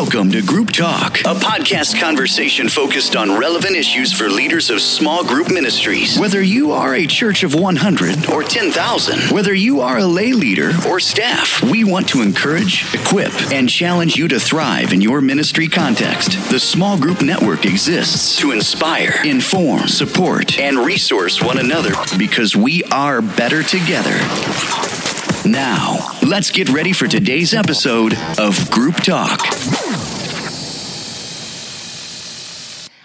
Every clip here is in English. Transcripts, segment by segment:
Welcome to Group Talk, a podcast conversation focused on relevant issues for leaders of small group ministries. Whether you are a church of 100 or 10,000, whether you are a lay leader or staff, we want to encourage, equip, and challenge you to thrive in your ministry context. The Small Group Network exists to inspire, inform, support, and resource one another because we are better together. Now, let's get ready for today's episode of Group Talk.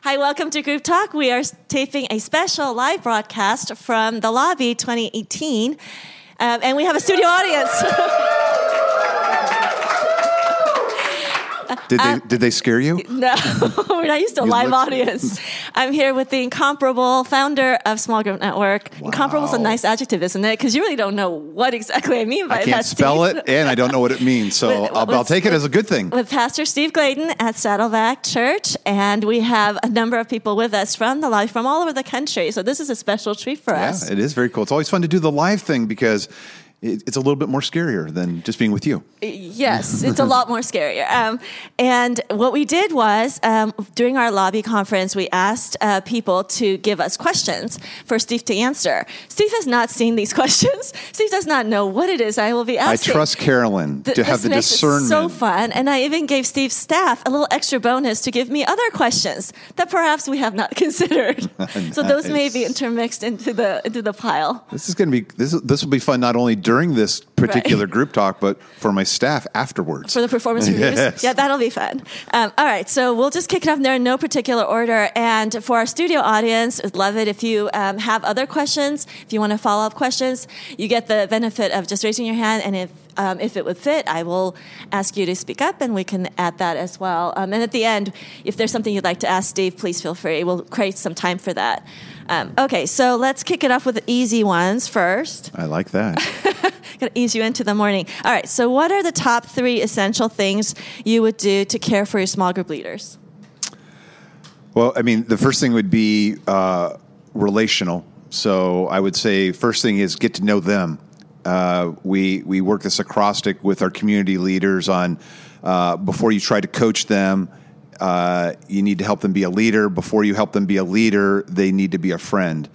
Hi, welcome to Group Talk. We are taping a special live broadcast from the lobby 2018, um, and we have a studio audience. Did they, um, did they scare you? no, we're not used to You live look- audience. I'm here with the incomparable founder of Small Group Network. Incomparable is a nice adjective, isn't it? Because you really don't know what exactly I mean by that. I can't spell Steve. it, and I don't know what it means, so With- I'll, I'll take it as a good thing. with Pastor Steve Gladen at Saddleback Church, and we have a number of people with us from the live from all over the country. So this is a special treat for Yeah, us. it is very cool. It's always fun to do the live thing because it's a little bit more scarier than just being with you. Yes, it's a lot more scarier. Um, and what we did was um, during our lobby conference, we asked uh, people to give us questions for Steve to answer. Steve has not seen these questions. Steve does not know what it is I will be asking. I trust Carolyn Th- to have the discernment. So fun, and I even gave Steve's staff a little extra bonus to give me other questions that perhaps we have not considered. So those may be intermixed into the into the pile. This is going to be this. This will be fun not only during this particular group talk, but for my staff afterwards. for the performance reviews. Yes. Yeah, that'll be fun. Um, all right, so we'll just kick it off there in no particular order. And for our studio audience, would love it if you um, have other questions. If you want to follow up questions, you get the benefit of just raising your hand. And if um, if it would fit, I will ask you to speak up, and we can add that as well. Um, and at the end, if there's something you'd like to ask Steve, please feel free. We'll create some time for that. Um, okay, so let's kick it off with the easy ones first. I like that. To ease you into the morning. All right. So, what are the top three essential things you would do to care for your small group leaders? Well, I mean, the first thing would be uh, relational. So I would say first thing is get to know them. Uh, we we work this acrostic with our community leaders on uh, before you try to coach them, uh, you need to help them be a leader. Before you help them be a leader, they need to be a friend.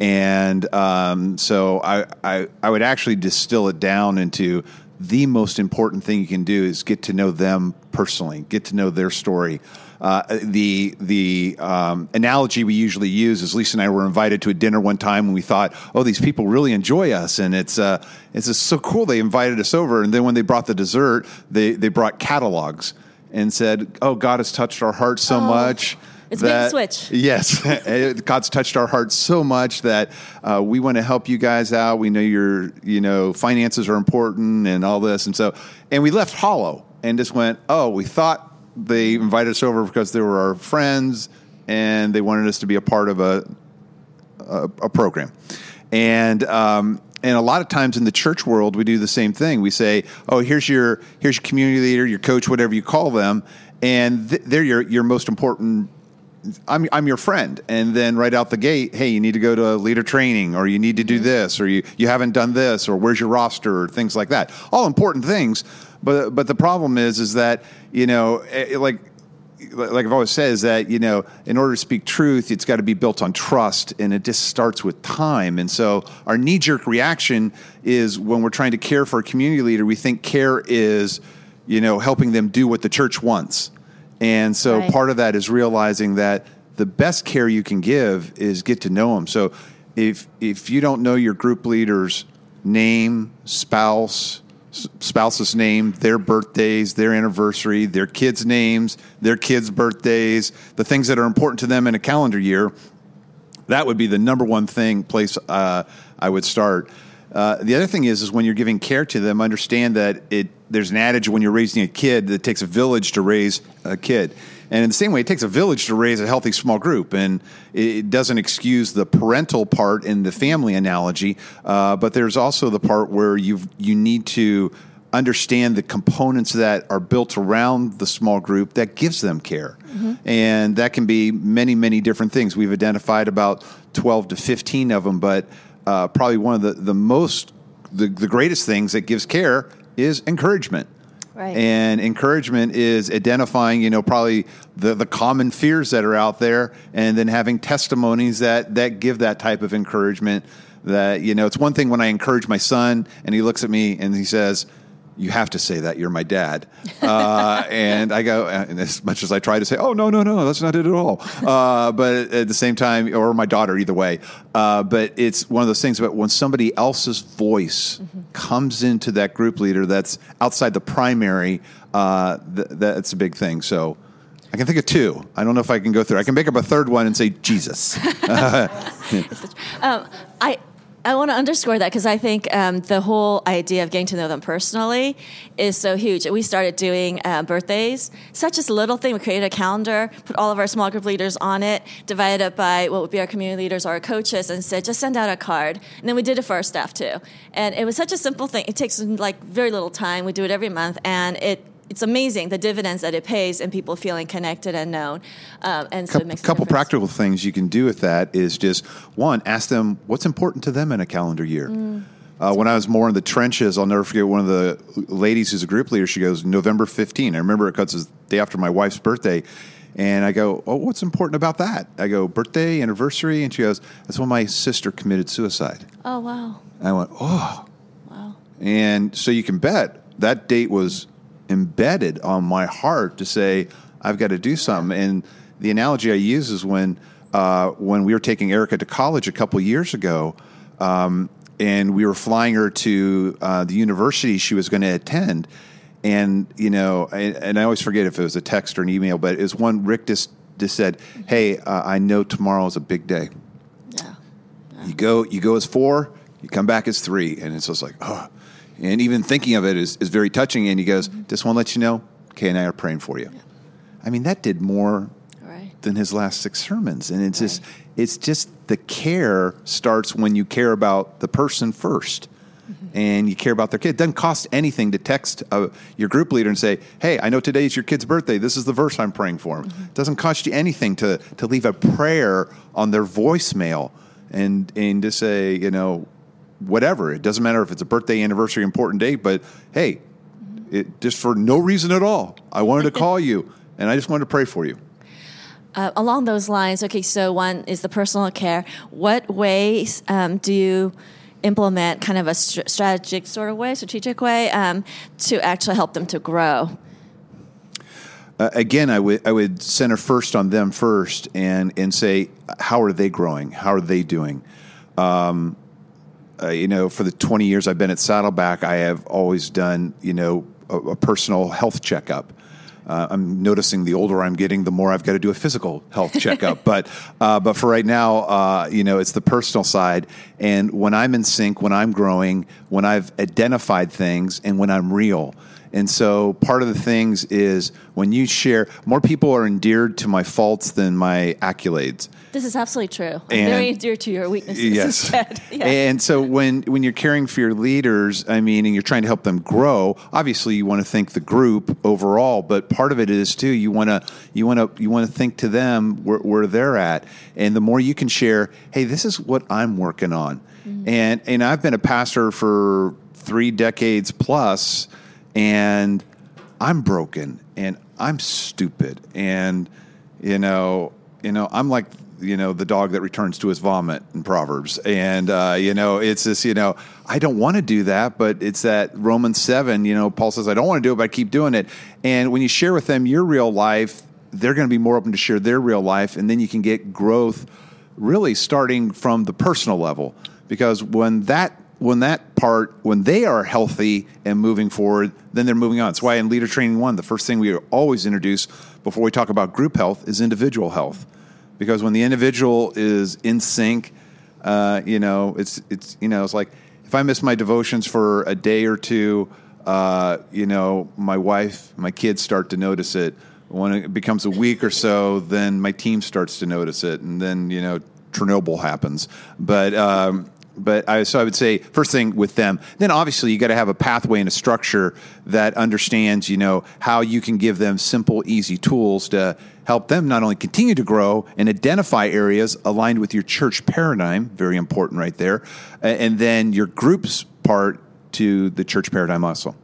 And um, so I, I I would actually distill it down into the most important thing you can do is get to know them personally, get to know their story. Uh, the the um, analogy we usually use is Lisa and I were invited to a dinner one time and we thought, oh, these people really enjoy us, and it's uh, it's just so cool. They invited us over, and then when they brought the dessert, they they brought catalogs and said, oh, God has touched our hearts so much. It's that- switch. Yes, God's touched our hearts so much that uh, we want to help you guys out. We know your, you know, finances are important and all this, and so, and we left hollow and just went, oh, we thought they invited us over because they were our friends and they wanted us to be a part of a a, a program, and um, and a lot of times in the church world we do the same thing. We say, oh, here's your here's your community leader, your coach, whatever you call them, and th- they're your your most important I'm I'm your friend, and then right out the gate, hey, you need to go to leader training, or you need to do this, or you you haven't done this, or where's your roster, or things like that. All important things, but but the problem is is that you know eh, like like I've always said is that you know in order to speak truth, it's got to be built on trust, and it just starts with time. And so our knee jerk reaction is when we're trying to care for a community leader, we think care is you know helping them do what the church wants. And so Right. part of that is realizing that the best care you can give is get to know them. So if if you don't know your group leader's name, spouse, spouse's name, their birthdays, their anniversary, their kids' names, their kids' birthdays, the things that are important to them in a calendar year, that would be the number one thing place uh, I would start. Uh, the other thing is, is when you're giving care to them, understand that it. There's an adage when you're raising a kid that takes a village to raise a kid, and in the same way, it takes a village to raise a healthy small group. And it, doesn't excuse the parental part in the family analogy, uh, but there's also the part where you you need to understand the components that are built around the small group that gives them care. And that can be many, many different things. We've identified about 12 to 15 of them, but uh, probably one of the, the most, the, the greatest things that gives care is encouragement. Right. And encouragement is identifying, you know, probably the, the common fears that are out there and then having testimonies that, that give that type of encouragement that, you know, it's one thing when I encourage my son and he looks at me and he says, you have to say that you're my dad. Uh, and I go, and as much as I try to say, oh, no, no, no, that's not it at all. Uh, but at the same time, or my daughter, either way. Uh, but it's one of those things, but when somebody else's voice mm-hmm. comes into that group leader that's outside the primary, uh, th- that's a big thing. So, I can think of two. I don't know if I can go through. I can make up a third one and say Jesus. um, I I want to underscore that because I think um, the whole idea of getting to know them personally is so huge. We started doing uh, birthdays, such a little thing. We created a calendar, put all of our small group leaders on it, divided it by what would be our community leaders or our coaches, and said, just send out a card. And then we did it for our staff too. And it was such a simple thing. It takes like very little time. We do it every month, and it it's amazing the dividends that it pays and people feeling connected and known. Um, and so couple, couple practical things you can do with that is just one, ask them what's important to them in a calendar year. Mm. Uh, when I was more in the trenches, I'll never forget one of the ladies who's a group leader. She goes, November 15. I remember it because it's the day after my wife's birthday. And I go, Oh, what's important about that? I go, Birthday, anniversary. And she goes, That's when my sister committed suicide. Oh, wow. And I went, Oh. Wow. And so you can bet that date was embedded on my heart to say I've got to do something. And the analogy I use is when uh, when we were taking Erica to college a couple years ago, um, and we were flying her to uh, the university she was going to attend. And you know, and, and, I always forget if it was a text or an email, but it was one Rick just, just said, "Hey, uh, I know tomorrow is a big day. Yeah. yeah. You go, you go as four, you come back as three, and it's just like, oh." And even thinking of it is, is very touching. And he goes, mm-hmm. just want to let you know, Kay and I are praying for you. Yeah. I mean, that did more right. than his last six sermons. And it's right. just, it's just the care starts when you care about the person 1st mm-hmm. and you care about their kid. It doesn't cost anything to text uh, your group leader and say, "Hey, I know today is your kid's birthday. This is the verse I'm praying for him." Mm-hmm. It doesn't cost you anything to to leave a prayer on their voicemail and and to say, you know, whatever. It doesn't matter if it's a birthday, anniversary, important date, but hey, it, just for no reason at all, I wanted to call you and I just wanted to pray for you. Uh, along those lines, okay, so one is the personal care. What ways um, do you implement kind of a st- strategic sort of way, strategic way, um, to actually help them to grow? Uh, again, I would I would center first on them first and and say how are they growing? How are they doing? Um, uh, you know, for the 20 years I've been at Saddleback, I have always done, you know, a, a personal health checkup. Uh, I'm noticing the older I'm getting, the more I've got to do a physical health checkup. but uh, but for right now, uh, you know, it's the personal side. And when I'm in sync, when I'm growing, when I've identified things, and when I'm real. And so part of the things is when you share, more people are endeared to my faults than my accolades. This is absolutely true. I'm and, very dear to your weaknesses yes. Yeah. And so when when you're caring for your leaders, I mean, and you're trying to help them grow, obviously you want to think the group overall, but part of it is too you want to you want to you want to think to them where, where, they're at, and the more you can share, hey, this is what I'm working on, mm-hmm. and and I've been a pastor for three decades plus, and I'm broken and I'm stupid, and you know you know I'm like you know the dog that returns to his vomit in proverbs. And uh, you know it's this you know i don't want to do that but it's that romans 7 you know paul says i don't want to do it but i keep doing it. And when you share with them your real life they're going to be more open to share their real life and then you can get growth really starting from the personal level. Because when that when that part when they are healthy and moving forward then they're moving on. That's why in leader training one the first thing we always introduce before we talk about group health is individual health because when the individual is in sync, uh, you know, it's it's you know, it's like if I miss my devotions for a day or two, uh, you know, my wife, my kids start to notice it. When it becomes a week or so, then my team starts to notice it, and then you know, Chernobyl happens. But um, but I, so I would say first thing with them. Then obviously you got to have a pathway and a structure that understands, you know, how you can give them simple, easy tools to help them not only continue to grow and identify areas aligned with your church paradigm, very important right there, and then your group's part to the church paradigm also.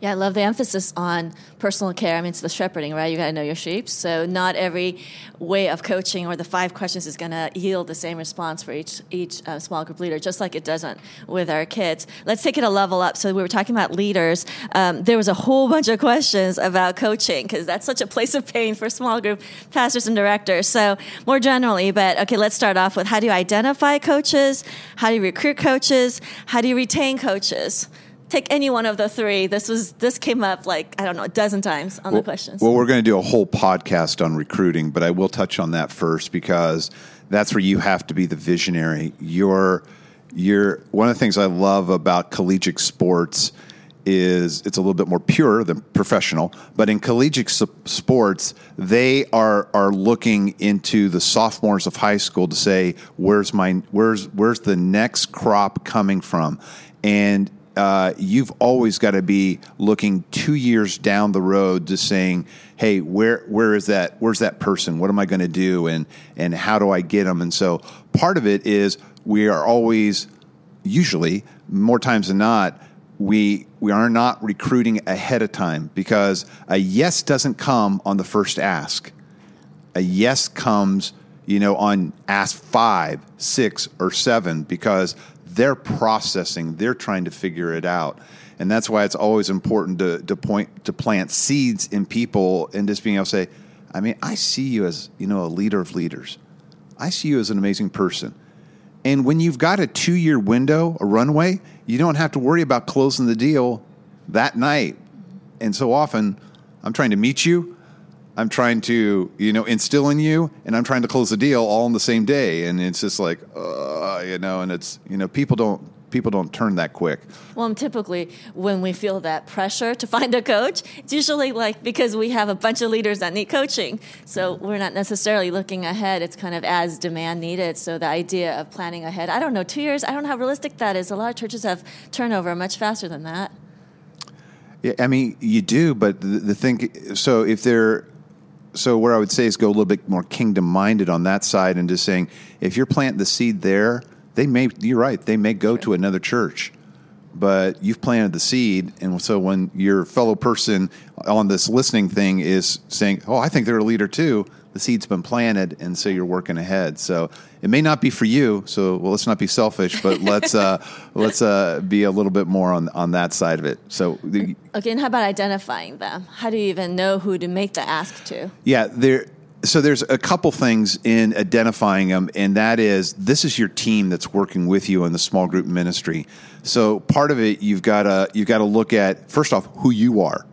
Yeah, I love the emphasis on personal care. I mean, it's the shepherding, right? You got to know your sheep. So not every way of coaching or the five questions is going to yield the same response for each each uh, small group leader, just like it doesn't with our kids. Let's take it a level up. So we were talking about leaders. Um, there was a whole bunch of questions about coaching because that's such a place of pain for small group pastors and directors. So more generally, but okay, let's start off with how do you identify coaches? How do you recruit coaches? How do you retain coaches? Take any one of the three. This was this came up like I don't know a dozen times on well, the questions. Well, we're going to do a whole podcast on recruiting, but I will touch on that first because that's where you have to be the visionary. You're you're one of the things I love about collegiate sports is it's a little bit more pure than professional, but in collegiate sports, they are are looking into the sophomores of high school to say where's my where's where's the next crop coming from, and uh, you've always got to be looking two years down the road to saying, "Hey, where where is that? Where's that person? What am I going to do? And and how do I get them?" And so part of it is we are always, usually, more times than not, we we are not recruiting ahead of time because a yes doesn't come on the first ask. A yes comes, you know, on ask five, six, or seven because they're processing, they're trying to figure it out. And that's why it's always important to, to point to plant seeds in people and just being able to say, I mean, I see you as, you know, a leader of leaders. I see you as an amazing person. And when you've got a two year window, a runway, you don't have to worry about closing the deal that night. And so often, I'm trying to meet you, I'm trying to, you know, instill in you, and I'm trying to close the deal all in the same day, and it's just like, uh, you know, and it's, you know, people don't people don't turn that quick. Well, typically when we feel that pressure to find a coach, it's usually like because we have a bunch of leaders that need coaching. So we're not necessarily looking ahead. It's kind of as demand needed. So the idea of planning ahead, I don't know, two years, I don't know how realistic that is. A lot of churches have turnover much faster than that. Yeah, I mean, you do, but the, the thing, so if they're, so what I would say is go a little bit more kingdom minded on that side and just saying if you're planting the seed there, they may you're right, they may go to another church. But you've planted the seed, and so when your fellow person on this listening thing is saying, "Oh, I think they're a leader too," the seed's been planted, and so you're working ahead. So it may not be for you. So well, let's not be selfish, but let's uh, let's uh, be a little bit more on on that side of it. So the, okay, and how about identifying them? How do you even know who to make the ask to? Yeah, there. So there's a couple things in identifying them, and that is this is your team that's working with you in the small group ministry. So part of it you've got to you've got to look at first off who you are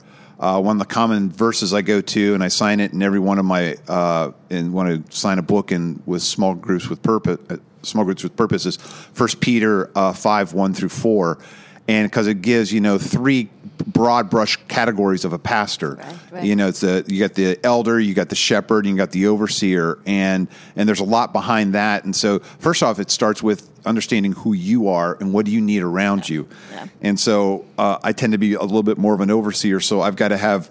uh, one of the common verses I go to, and I sign it in every one of my uh, and want to sign a book and with small groups with purpose. Uh, small groups with purpose is First Peter uh, five one through four, and because it gives you know three broad brush categories of a pastor. Right, right. You know, it's a, you got the elder, you got the shepherd, you got the overseer, and and there's a lot behind that. And so, first off, it starts with understanding who you are and what do you need around yeah. you. Yeah. And so, uh, I tend to be a little bit more of an overseer, so I've got to have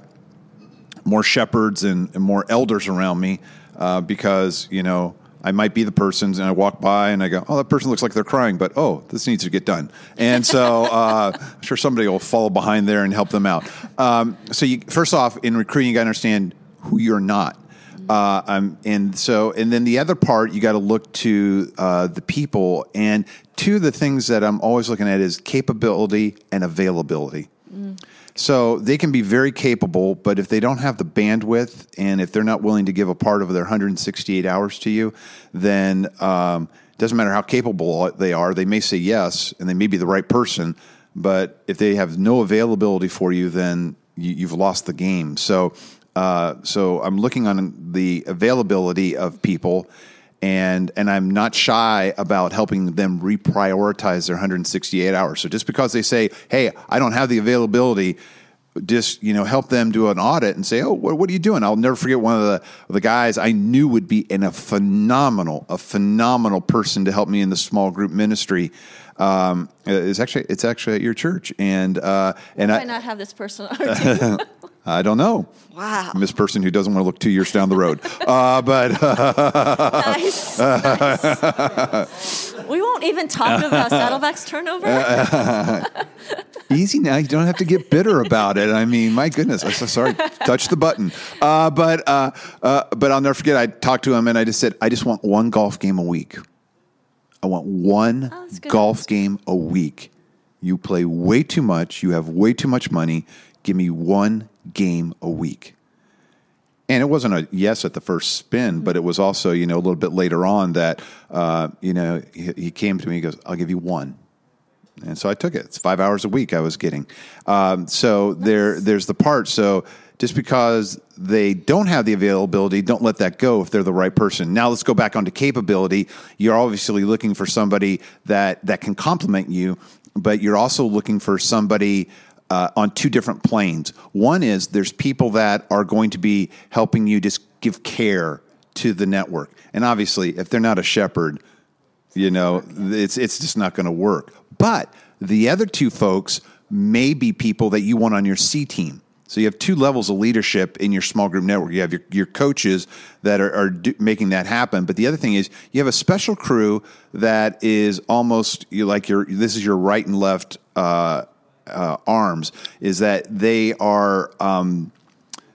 more shepherds and, and more elders around me uh, because you know I might be the person, and I walk by and I go, "Oh, that person looks like they're crying," but oh, this needs to get done. And so uh, I'm sure somebody will follow behind there and help them out. Um, so, you, first off, in recruiting, you got to understand who you're not. Uh, um, and so, and then the other part, you got to look to uh, the people. And two of the things that I'm always looking at is capability and availability. Mm. So they can be very capable, but if they don't have the bandwidth and if they're not willing to give a part of their 168 hours to you, then um, it doesn't matter how capable they are. They may say yes, and they may be the right person, but if they have no availability for you, then you, have lost the game. So, uh, so I'm looking on the availability of people and and I'm not shy about helping them reprioritize their 168 hours. So just because they say, "Hey, I don't have the availability," just you know help them do an audit and say, "Oh, what, what are you doing?" I'll never forget one of the the guys I knew would be in a phenomenal a phenomenal person to help me in the small group ministry. Um, it's actually it's actually at your church, and uh, and I might not have this person. I don't know. Wow. I'm this person who doesn't want to look two years down the road. Uh, but nice. nice. we won't even talk about Saddleback's turnover. easy now. You don't have to get bitter about it. I mean, my goodness. I'm so sorry. Touch the button. Uh, but uh, uh, but I'll never forget. I talked to him and I just said, I just want one golf game a week. I want one Oh, golf game a week. You play way too much. You have way too much money. Give me one game a week. And it wasn't a yes at the first spin, but it was also, you know, a little bit later on that, uh, you know, he, he came to me. He goes, "I'll give you one." and so I took it. It's five hours a week I was getting. Um, so there, there's the part. So just because they don't have the availability, don't let that go if they're the right person. Now let's go back onto capability. You're obviously looking for somebody that that can complement you, but you're also looking for somebody. Uh, on two different planes. One is there's people that are going to be helping you just give care to the network. And obviously, if they're not a shepherd, you know, it's it's just not going to work. But the other two folks may be people that you want on your C team. So you have two levels of leadership in your small group network. You have your, your coaches that are, are do, making that happen. But the other thing is you have a special crew that is almost you like your this is your right and left uh, uh, arms. Is that they are um,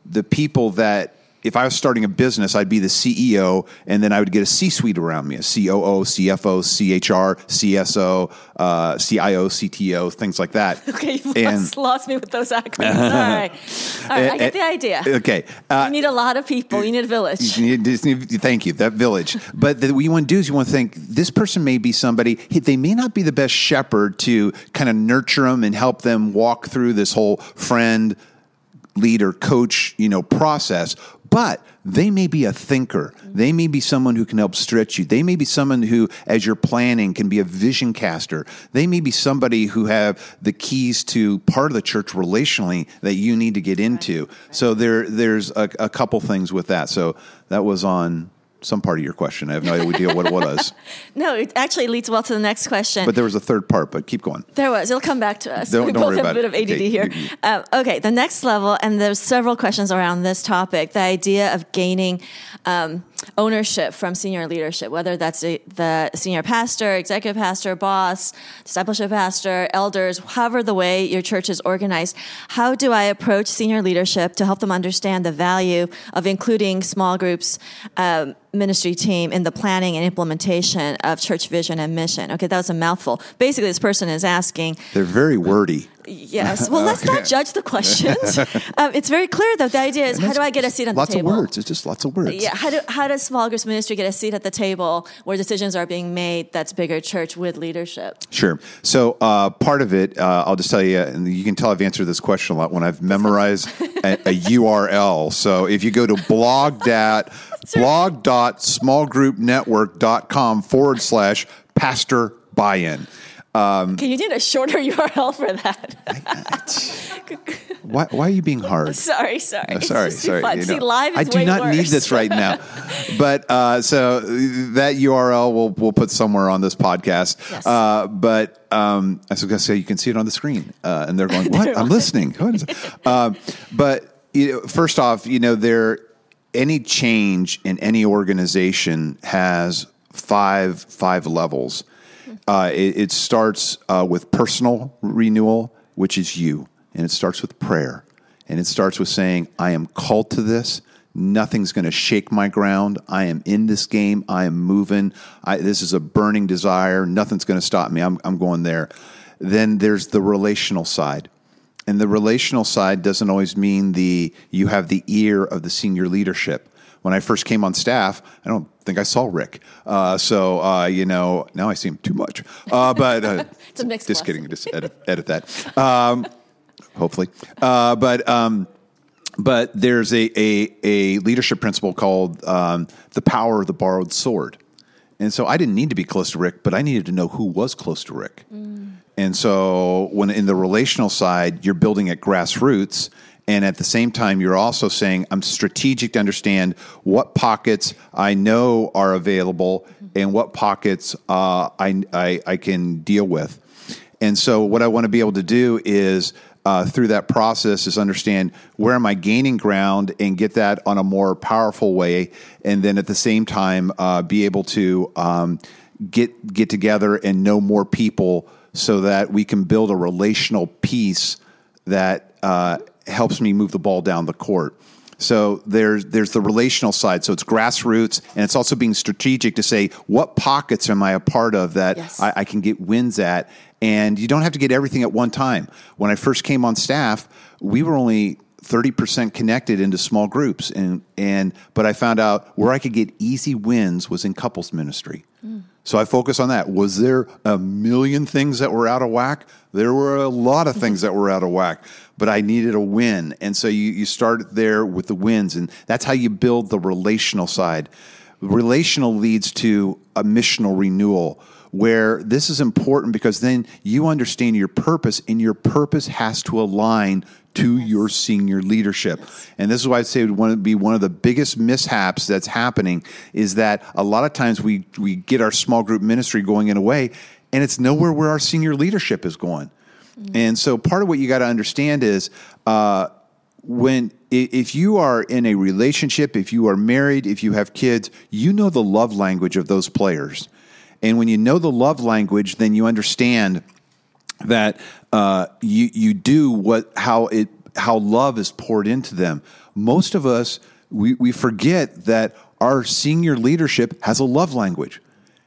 the people that if I was starting a business, I'd be the CEO, and then I would get a C-suite around me: a COO, CFO, CHR, CSO, uh, CIO, CTO, things like that. Okay, you've And- lost, lost me with those acronyms. All right. All right, I get the idea. Okay. Uh, you need a lot of people. You need a village. you just need- thank you, that village. But the, what you want to do is you want to think this person may be somebody, they may not be the best shepherd to kind of nurture them and help them walk through this whole friend, leader, coach, you know, process, but they may be a thinker. They may be someone who can help stretch you. They may be someone who, as you're planning, can be a vision caster. They may be somebody who have the keys to part of the church relationally that you need to get into. So there, there's a, a couple things with that. So that was on some part of your question. I have no idea what it was, No, it actually leads well to the next question. but there was a third part. But keep going. There was. It'll come back to us. Don't- we don't both worry have a bit it. of ADD Okay, here. Um, okay, the next level, and there's several questions around this topic. The idea of gaining um, ownership from senior leadership, whether that's the, the senior pastor, executive pastor, boss, discipleship pastor, elders, however the way your church is organized. How do I approach senior leadership to help them understand the value of including small groups? Um, ministry team in the planning and implementation of church vision and mission. Okay, that was a mouthful. Basically, this person is asking, They're very wordy. Yes. Well, let's not judge the questions. um, it's very clear, though. The idea is, how do I get a seat at the table? Lots of words. It's just lots of words. Yeah. How do how does small groups ministry get a seat at the table where decisions are being made? That's bigger church with leadership. Sure. So uh, part of it, uh, I'll just tell you, and you can tell I've answered this question a lot when I've memorized a, a URL. So if you go to blog dat, blog.smallgroupnetwork.com forward slash pastor buy-in. Can you need a shorter URL for that? Why, why are you being hard? sorry, sorry. Oh, sorry, sorry. you See, live is I do not need this right now. but uh, so that URL we'll we'll put somewhere on this podcast. Yes. Uh, but um, I was going to say you can see it on the screen, uh, and they're going, "What? I'm listening." What is it? Um, but you know, first off, you know, there any change in any organization has five five levels. Uh, it, it starts uh, with personal renewal, which is you, and it starts with prayer, and it starts with saying, "I am called to this." Nothing's going to shake my ground. I am in this game. I am moving. I, this is a burning desire. Nothing's going to stop me. I'm, I'm going there. Then there's the relational side. And the relational side doesn't always mean the you have the ear of the senior leadership. When I first came on staff, I don't think I saw Rick. Uh, so uh, you know, now I see him too much. Uh, but uh, It's a mixed Just kidding. Just edit, edit that. Um, hopefully, uh, but. Um, but there's a, a, a leadership principle called um, the power of the borrowed sword. And so I didn't need to be close to Rick, but I needed to know who was close to Rick. And so when in the relational side, you're building at grassroots. And at the same time, you're also saying, I'm strategic to understand what pockets I know are available and what pockets uh, I, I, I can deal with. And so, what I want to be able to do is uh, through that process is understand where am I gaining ground and get that on a more powerful way, and then at the same time uh, be able to um, get get together and know more people so that we can build a relational piece that uh, helps me move the ball down the court. So there's there's the relational side. So it's grassroots, and it's also being strategic to say what pockets am I a part of that Yes. I, I can get wins at, and you don't have to get everything at one time. When I first came on staff, we were only. 30% connected into small groups and and but I found out where I could get easy wins was in couples ministry. Mm. So I focus on that. Was there a million things that were out of whack? There were a lot of things that were out of whack, but I needed a win. And so you, you start there with the wins, and that's how you build the relational side. Relational leads to a missional renewal, where this is important because then you understand your purpose, and your purpose has to align to your senior leadership. And this is why I'd say it would want to be one of the biggest mishaps that's happening is that a lot of times we, we get our small group ministry going in a way and it's nowhere where our senior leadership is going. And so part of what you got to understand is uh, when if you are in a relationship, if you are married, if you have kids, you know the love language of those players. And when you know the love language, then you understand that uh, you you do what how it how love is poured into them. Most of us we, we forget that our senior leadership has a love language,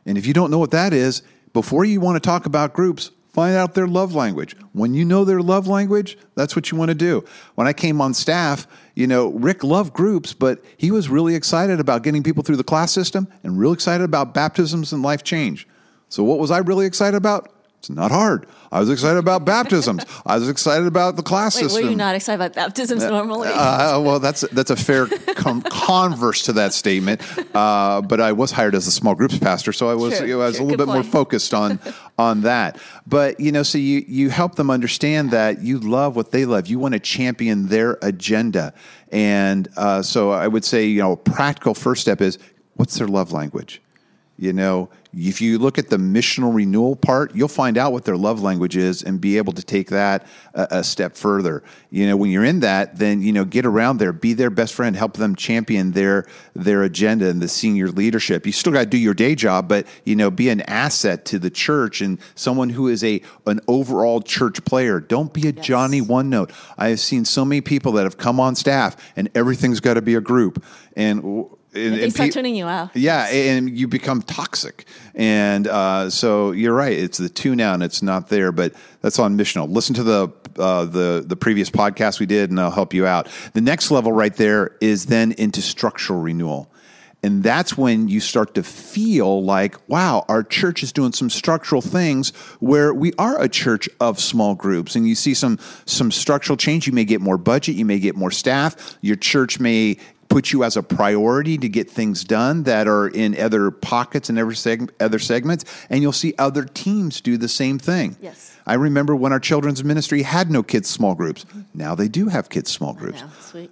and if you don't know what that is, before you want to talk about groups, find out their love language. When you know their love language, that's what you want to do. When I came on staff, you know, Rick loved groups, but he was really excited about getting people through the class system and real excited about baptisms and life change. So what was I really excited about? It's not hard. I was excited about baptisms. I was excited about the class Wait, system. were you not excited about baptisms normally? Uh, well, that's that's a fair com- converse to that statement. Uh, but I was hired as a small groups pastor, so I was Sure, you know, I was sure. a little Good bit more focused on on that. But you know, so you you help them understand that you love what they love. You want to champion their agenda, and uh, so I would say you know, a practical first step is what's their love language. You know, if you look at the missional renewal part, you'll find out what their love language is and be able to take that a, a step further. You know, when you're in that, then you know, get around there, be their best friend, help them champion their their agenda and the senior leadership. You still got to do your day job, but you know, be an asset to the church and someone who is a an overall church player. Don't be a Yes. Johnny one note. I have seen so many people that have come on staff and everything's got to be a group and. And, they and start pe- tuning you out. yeah, and you become toxic. And uh, so you're right. It's the tune out, and it's not there. But that's on missional. Listen to the uh, the the previous podcast we did, and I'll help you out. The next level right there is then into structural renewal. And that's when you start to feel like, wow, our church is doing some structural things where we are a church of small groups. And you see some some structural change. You may get more budget, you may get more staff. Your church may put you as a priority to get things done that are in other pockets and other, seg- other segments, and you'll see other teams do the same thing. Yes. I remember when our children's ministry had no kids small groups. Now they do have kids small groups.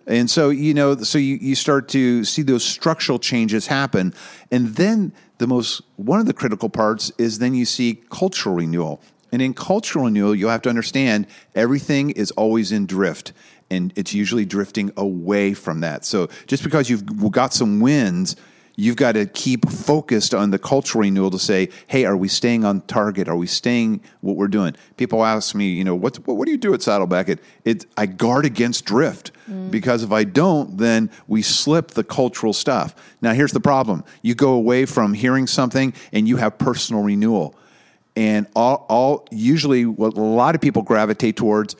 And so, you know, so you, you start to see those structural changes happen. And then the most, one of the critical parts is then you see cultural renewal. And in cultural renewal, you'll have to understand everything is always in drift. And it's usually drifting away from that. So just because you've got some wins, you've got to keep focused on the cultural renewal to say, hey, are we staying on target? Are we staying what we're doing? People ask me, you know, what, what, what do you do at Saddleback? It, it, I guard against drift mm. because if I don't, then we slip the cultural stuff. Now, here's the problem you go away from hearing something and you have personal renewal. And all, all usually what a lot of people gravitate towards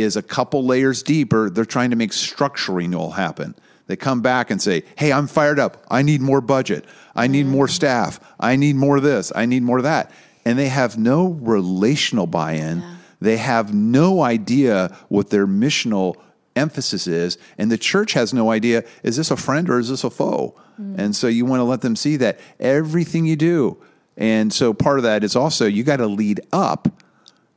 is a couple layers deeper. They're trying to make structural renewal happen. They come back and say, "Hey, I'm fired up. I need more budget. I need more mm. staff. I need more this. I need more that." And they have no relational buy-in. They have no idea what their missional emphasis is, and the church has no idea is this a friend or is this a foe? Mm. And so you want to let them see that everything you do. And so part of that is also you got to lead up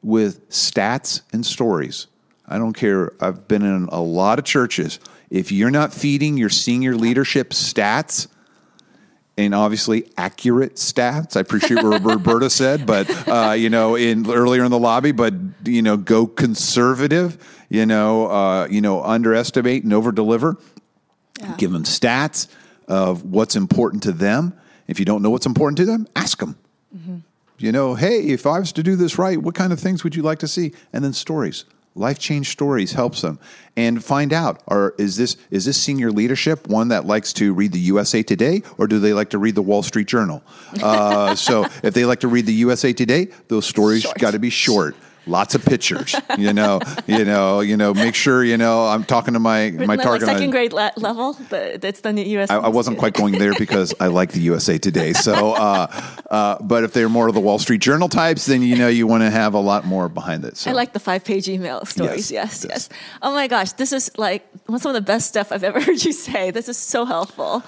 with stats and stories. I don't care. I've been in a lot of churches. If you're not feeding your senior leadership stats, and obviously accurate stats. I appreciate what Roberta said, but uh, you know, in earlier in the lobby, but you know, go conservative. You know, uh, you know, underestimate and over deliver. Give them stats of what's important to them. If you don't know what's important to them, ask them. You know, hey, if I was to do this right, what kind of things would you like to see? And then stories. Life change stories helps them and find out are is this is this senior leadership one that likes to read the USA Today or do they like to read the Wall Street Journal? Uh, so if they like to read the USA Today, those stories got to be short. Lots of pictures, you know, you know, you know. Make sure you know. I'm talking to my my Isn't like target. second grade le- level. The, that's the U.S. I, I wasn't quite going there because I like the USA Today. So, uh, uh, but if they're more of the Wall Street Journal types, then you know you want to have a lot more behind it. So. I like the five page email stories. Yes, Yes, yes. yes, Oh my gosh, this is like some of the best stuff I've ever heard you say. This is so helpful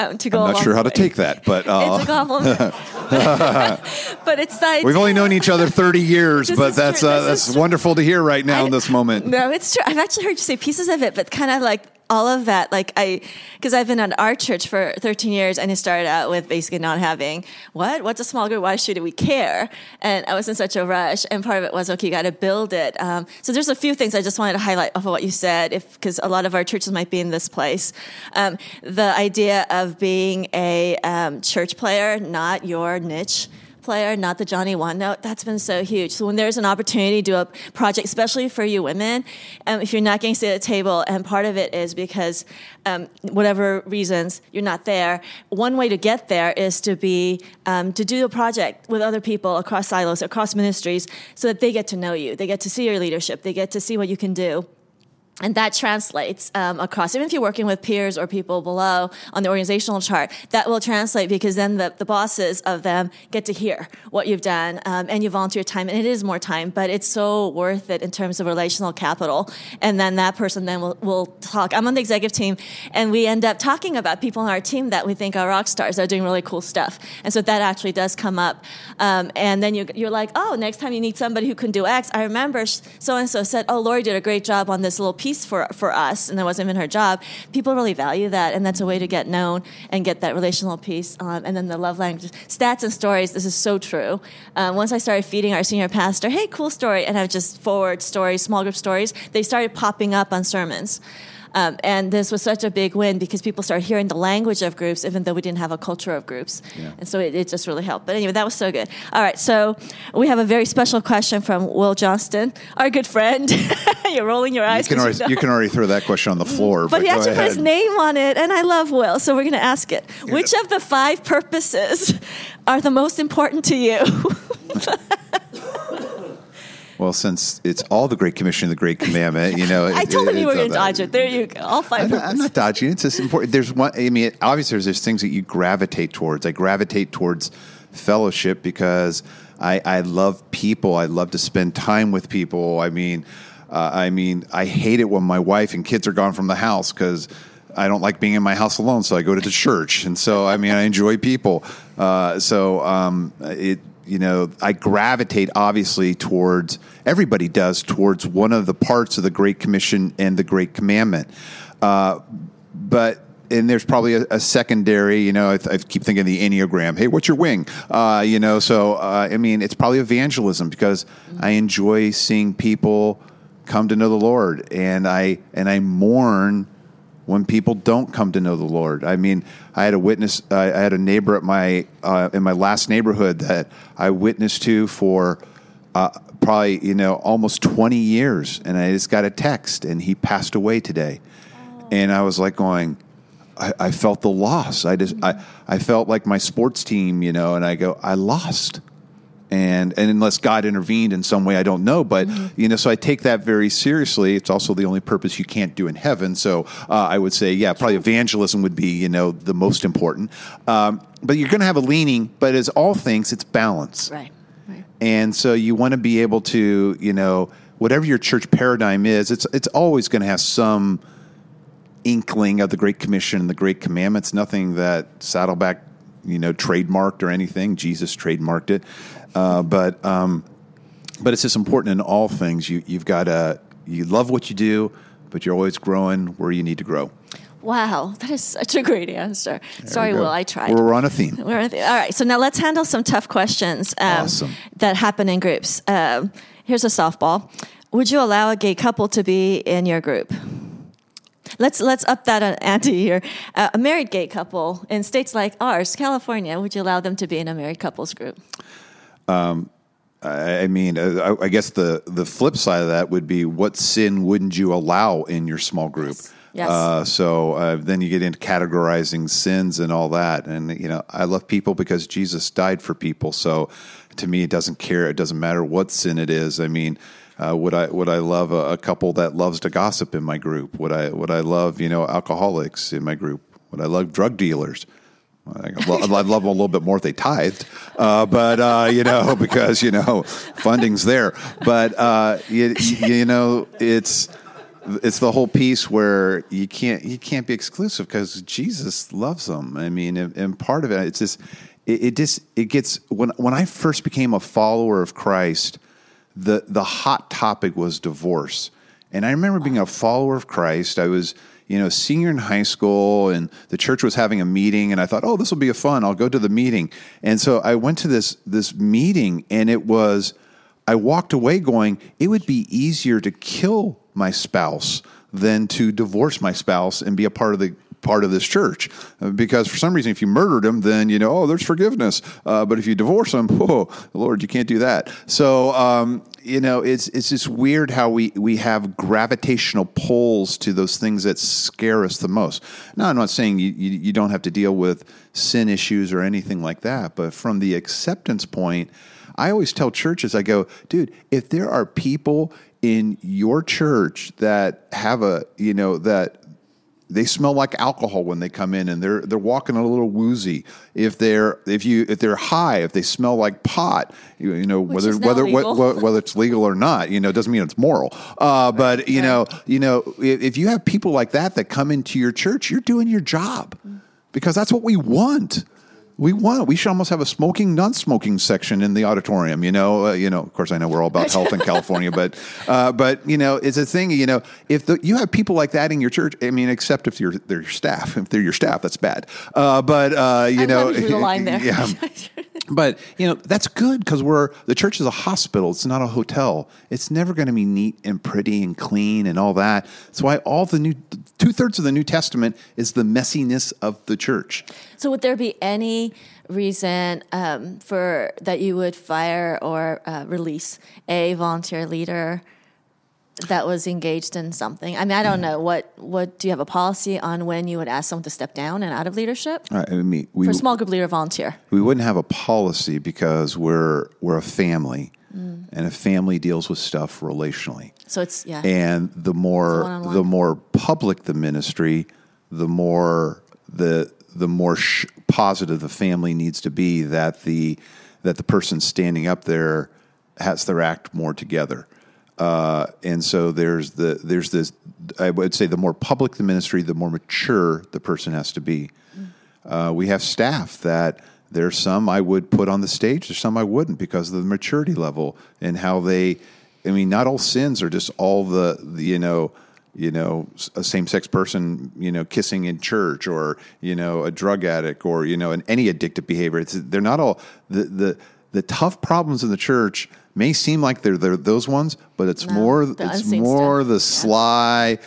um, to go. I'm not sure how to take that, but uh, It's a compliment. but it's we've only known each other 30 years. This but that's uh, that's wonderful to hear right now I- in this moment. No, it's true. I've actually heard you say pieces of it, but kind of like all of that. Like I, because I've been at our church for 13 years, and it started out with basically not having what? What's a small group? Why should we care? And I was in such a rush, and part of it was okay, you got to build it. Um, so there's a few things I just wanted to highlight off of what you said, if because a lot of our churches might be in this place. Um, the idea of being a um, church player, not your niche player, not the Johnny One Note. That's been so huge. So when there's an opportunity to do a project, especially for you women, um, if you're not getting to the table, and part of it is because um, whatever reasons you're not there. One way to get there is to be um, to do a project with other people across silos, across ministries, so that they get to know you, they get to see your leadership, they get to see what you can do. And that translates um, across, even if you're working with peers or people below on the organizational chart, that will translate because then the, the bosses of them get to hear what you've done um, and you volunteer time. And it is more time, but it's so worth it in terms of relational capital. And then that person then will, will talk. I'm on the executive team and we end up talking about people on our team that we think are rock stars are doing really cool stuff. And so that actually does come up. Um, and then you, you're like, oh, next time you need somebody who can do X, I remember so and so said, oh, Lori did a great job on this little piece for, for us, and that wasn't even her job. People really value that, and that's a way to get known and get that relational piece. Um, and then the love language, stats and stories. This is so true. Um, once I started feeding our senior pastor, hey, cool story, and I would just forward stories, small group stories. They started popping up on sermons. Um, and this was such a big win because people started hearing the language of groups, even though we didn't have a culture of groups. Yeah. And so it, it just really helped. But anyway, that was so good. All right, so we have a very special question from Will Johnston, our good friend. You're rolling your You eyes. already, you know. you can already throw that question on the floor. But he go actually put his name on it, and I love Will, so we're going to ask it. Which of the five purposes are the most important to you? Well, since it's all the Great Commission and the Great Commandment, you know. I it- told him you it's were all going to that. dodge it. There you go. All 5 I'm not, I'm not dodging. It's just important. There's one. I mean, obviously, there's, there's things that you gravitate towards. I gravitate towards fellowship because I, I love people. I love to spend time with people. I mean, uh, I mean, I hate it when my wife and kids are gone from the house because I don't like being in my house alone. So I go to the church, and so I mean, I enjoy people. Uh, so um, it you know, I gravitate obviously towards everybody does towards one of the parts of the Great Commission and the Great Commandment. Uh, but and there's probably a, a secondary, you know, I, I keep thinking the Enneagram. Hey, what's your wing? Uh, you know, so uh, I mean, it's probably evangelism because I enjoy seeing people come to know the Lord, and I and I mourn when people don't come to know the Lord. I mean, I had a witness. I I had a neighbor at my uh, in my last neighborhood that I witnessed to for uh, probably you know almost twenty years, and I just got a text, and he passed away today, and I was like going. I, I felt the loss. I just I, I felt like my sports team, you know, and I go, I lost and and unless God intervened in some way, I don't know. But you know, so I take that very seriously. It's also the only purpose you can't do in heaven. So uh, I would say, yeah, probably evangelism would be you know the most important. Um, but you're going to have a leaning. But as all things, it's balance. right. right. And so you want to be able to, you know, whatever your church paradigm is, it's it's always going to have some inkling of the Great Commission and the Great Commandments. Nothing that Saddleback, you know, trademarked or anything. Jesus trademarked it, uh, but um, but it's just important in all things. You you've got to you love what you do, but you're always growing where you need to grow. Wow, that is such a great answer. Sorry. Will, I tried. We're on a theme. We're on the- all right, so now let's handle some tough questions um, Awesome. that happen in groups. Um, here's a softball. Would you allow a gay couple to be in your group? Let's let's up that uh, ante here. Uh, a married gay couple in states like ours, California, would you allow them to be in a married couples group? I I mean, uh, I I guess the the flip side of that would be what sin wouldn't you allow in your small group? Yes. Yes. Uh, so uh, then you get into categorizing sins and all that. And you know, I love people because Jesus died for people. So to me, it doesn't care. It doesn't matter what sin it is. I mean. Uh, would I would I love a, a couple that loves to gossip in my group? Would I would I love you know alcoholics in my group? Would I love drug dealers? I'd love them a little bit more if they tithed, uh, but uh, you know because you know funding's there. But uh, you, you know it's it's the whole piece where you can't you can't be exclusive because Jesus loves them. I mean, and, and part of it it's just it, it just it gets when when I first became a follower of Christ, the the hot topic was divorce, and I remember being a follower of Christ. I was you know, senior in high school, and the church was having a meeting, and I thought, oh, this will be a fun. I'll go to the meeting, and so I went to this this meeting, and it was. I walked away going, it would be easier to kill my spouse than to divorce my spouse and be a part of the part of this church because for some reason if you murdered him then you know oh there's forgiveness uh, but if you divorce him oh lord you can't do that so um, you know it's it's just weird how we we have gravitational pulls to those things that scare us the most. Now i'm not saying you, you, you don't have to deal with sin issues or anything like that but from the acceptance point I always tell churches, I go, dude, if there are people in your church that have a, you know, that they smell like alcohol when they come in and they're they're walking a little woozy. If they're if you if they're high, if they smell like pot, you, you know whether whether whether, whether it's legal or not, you know, doesn't mean it's moral. Uh, but you know, you know, if, if you have people like that that come into your church, you're doing your job because that's what we want. We want. We should almost have a smoking, non-smoking section in the auditorium. You know. Uh, you know. Of course, I know we're all about health in California, but uh, but you know, it's a thing. You know, if the, you have people like that in your church, I mean, except if you're they're your staff. If they're your staff, that's bad. Uh, but uh, you I'm know, the line there. yeah. But you know that's good because we're the church is a hospital. It's not a hotel. It's never going to be neat and pretty and clean and all that. That's why all the new two thirds of the New Testament is the messiness of the church. So, would there be any reason um, for that you would fire or uh, release a volunteer leader that was engaged in something? I mean, I don't know what what do you have a policy on when you would ask someone to step down and out of leadership I mean, we for small group leader volunteer? we wouldn't have a policy because we're we're a family, Mm. and a family deals with stuff relationally. So it's yeah. and the more the more public the ministry, the more the the more sh- positive the family needs to be that the that the person standing up there has their act more together. Uh, and so there's the there's this I would say the more public the ministry, the more mature the person has to be. Uh, we have staff that there's some I would put on the stage, there's some I wouldn't because of the maturity level and how they. I mean, not all sins are just all the, the you know, you know, a same-sex person, you know, kissing in church, or you know, a drug addict, or you know, an, any addictive behavior. It's they're not all the the the tough problems in the church may seem like they're, they're those ones, but it's No, more the it's more stuff. the Yeah. sly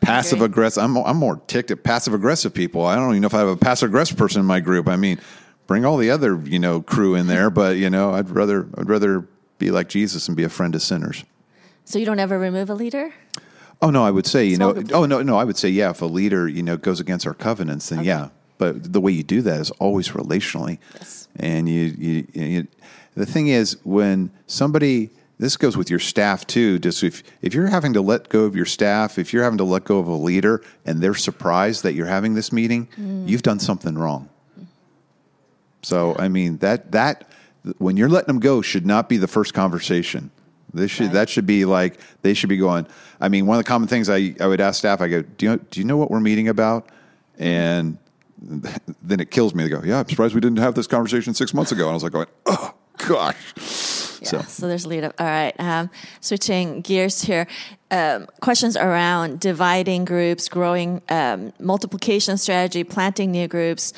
passive aggressive. I'm I'm more ticked at passive aggressive people. I don't even know if I have a passive aggressive person in my group. I mean, bring all the other you know crew in there, but you know, I'd rather I'd rather be like Jesus and be a friend to sinners. so you don't ever remove a leader. Oh no, I would say you Small know. group Oh no, no, I would say yeah. If a leader you know goes against our covenants, then yeah. But the way you do that is always relationally, Yes. and you, you, you. The thing is, when somebody this goes with your staff too. Just if if you're having to let go of your staff, if you're having to let go of a leader, and they're surprised that you're having this meeting, mm. you've done something wrong. So I mean that that when you're letting them go should not be the first conversation. This should Right. that should be like they should be going. I mean, one of the common things I, I would ask staff, I go, do you know, do you know what we're meeting about? And then it kills me. They go, yeah, I'm surprised we didn't have this conversation six months ago. And I was like, going, oh gosh. Yeah. So, there's lead up. All right. Um, switching gears here. Um, questions around dividing groups, growing um, multiplication strategy, planting new groups,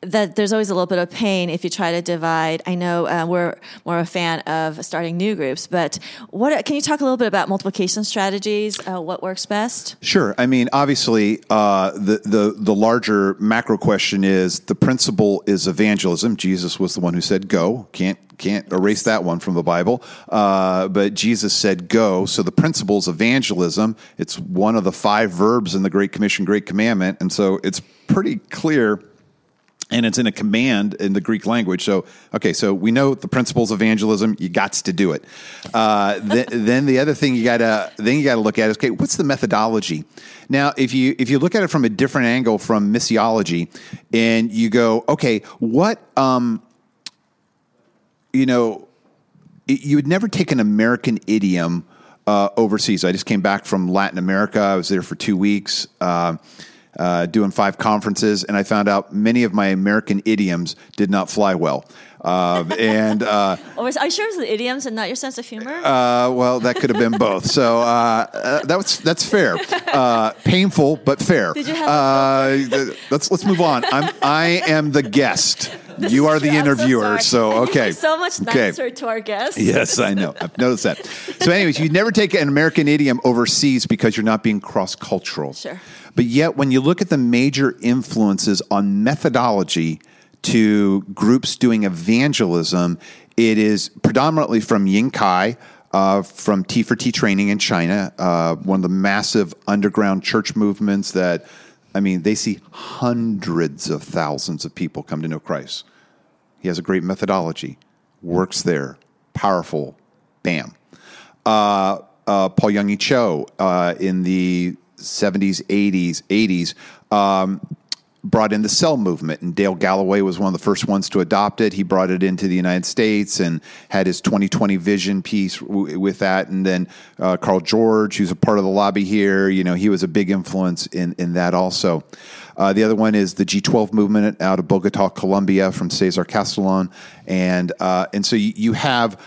that there's always a little bit of pain if you try to divide. I know uh, we're more of a fan of starting new groups, but what can you talk a little bit about multiplication strategies? Uh, what works best? Sure. I mean, obviously, uh, the the the larger macro question is the principle is evangelism. Jesus was the one who said, "Go." Can't can't erase that one from the Bible. Uh, but Jesus said, go. So the principle is evangelism. It's one of the five verbs in the Great Commission, Great Commandment. And so it's pretty clear. And it's in a command in the Greek language. So, okay, so we know the principles of evangelism. You got to do it. Uh, th- then the other thing you gotta then you gotta look at is okay, what's the methodology? Now, if you if you look at it from a different angle from missiology, and you go, okay, what um, you know, you would never take an American idiom uh, overseas. I just came back from Latin America. I was there for two weeks. Uh, uh, doing five conferences, and I found out many of my American idioms did not fly well. Uh, and uh, oh, are you sure it was the idioms and not your sense of humor? Uh, well, that could have been both. So uh, uh, that was that's fair. Uh, painful, but fair. Did you have? let's let's move on. I'm I am the guest. This you are the interviewer, so, so okay. so much nicer okay. to our guests. Yes, I know. I've noticed that. So, anyways, you never take an American idiom overseas because you're not being cross cultural. Sure. But yet, when you look at the major influences on methodology to groups doing evangelism, it is predominantly from Ying Kai. Uh, from T for T training in China, uh, one of the massive underground church movements that, I mean, they see hundreds of thousands of people come to know Christ. He has a great methodology, works there, powerful, bam. Uh, uh Paul Yonggi Cho uh, in the 70s, 80s, 80s, um, brought in the cell movement. And Dale Galloway was one of the first ones to adopt it. He brought it into the United States and had his 2020 vision piece w- with that. And then uh, Carl George, who's a part of the lobby here, you know, he was a big influence in, in that also. Uh, the other one is the G12 movement out of Bogota, Colombia, from Cesar Castellon, and uh, and so you, you have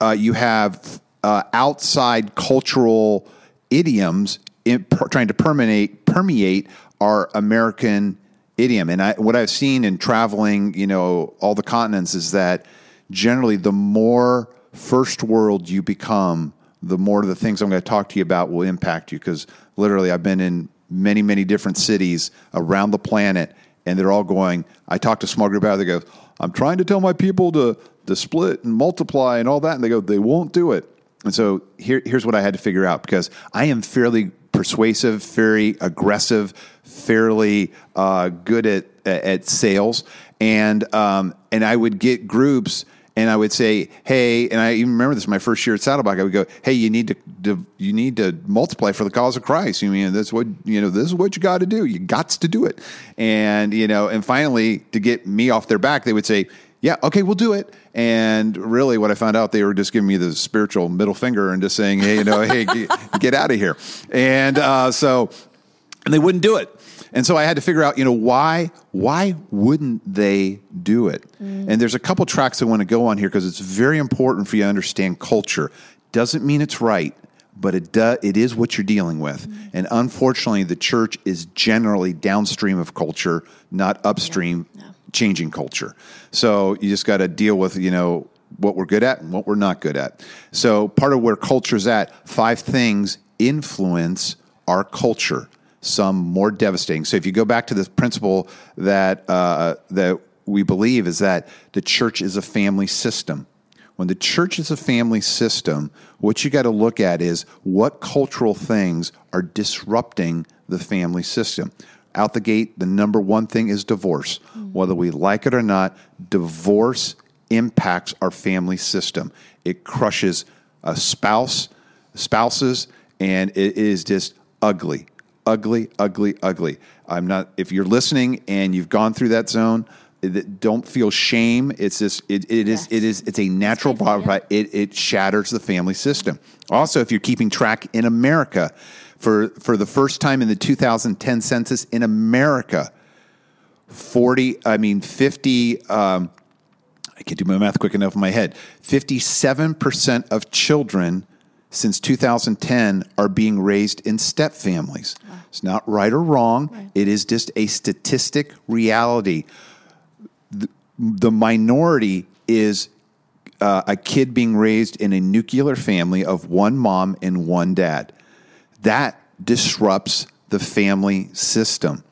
uh, you have uh, outside cultural idioms per, trying to permeate permeate our American idiom. And I, what I've seen in traveling, you know, all the continents is that generally the more first world you become, the more the things I'm going to talk to you about will impact you. Because literally, I've been in many, many different cities around the planet, and they're all going. I talked to a small group out. They go, "I'm trying to tell my people to to split and multiply and all that," and they go, "They won't do it." And so here, here's what I had to figure out because I am fairly persuasive, very aggressive, fairly uh, good at at sales, and um, and I would get groups. And I would say, "Hey," and I even remember this my first year at Saddleback. I would go, "Hey, you need to, to you need to multiply for the cause of Christ. You mean that's what you know? This is what you got to do. You got to do it." And you know, and finally, to get me off their back, they would say, yeah, okay, we'll do it. And really, what I found out, they were just giving me the spiritual middle finger and just saying, hey, you know, hey, get, get, out of here. And uh, so, and they wouldn't do it. And so I had to figure out, you know, why why wouldn't they do it? Mm. And there's a couple tracks I want to go on here because it's very important for you to understand culture. Doesn't mean it's right, but it do, it is what you're dealing with. Mm. And unfortunately, the church is generally downstream of culture, not upstream. Yeah. Yeah changing culture. So you just got to deal with, you know, what we're good at and what we're not good at. So part of where culture's at, five things influence our culture. Some more devastating. So if you go back to the principle that uh, that we believe is that the church is a family system. When the church is a family system, what you got to look at is what cultural things are disrupting the family system out the gate, the number one thing is divorce. Mm-hmm. Whether we like it or not, divorce impacts our family system. It crushes a spouse, spouses, and it is just ugly, ugly, ugly, ugly. I'm not. If you're listening and you've gone through that zone, don't feel shame. It's just it, it is yes. it is it's a natural problem. It it shatters the family system. Also, if you're keeping track in America for, for the first time in the 2010 census in America, 40, I mean, 50, um, I can't do my math quick enough in my head. 57% of children since 2010 are being raised in step families. It's not right or wrong. Right. It is just a statistic reality. The, the minority is uh, a kid being raised in a nuclear family of one mom and one dad. That disrupts the family system.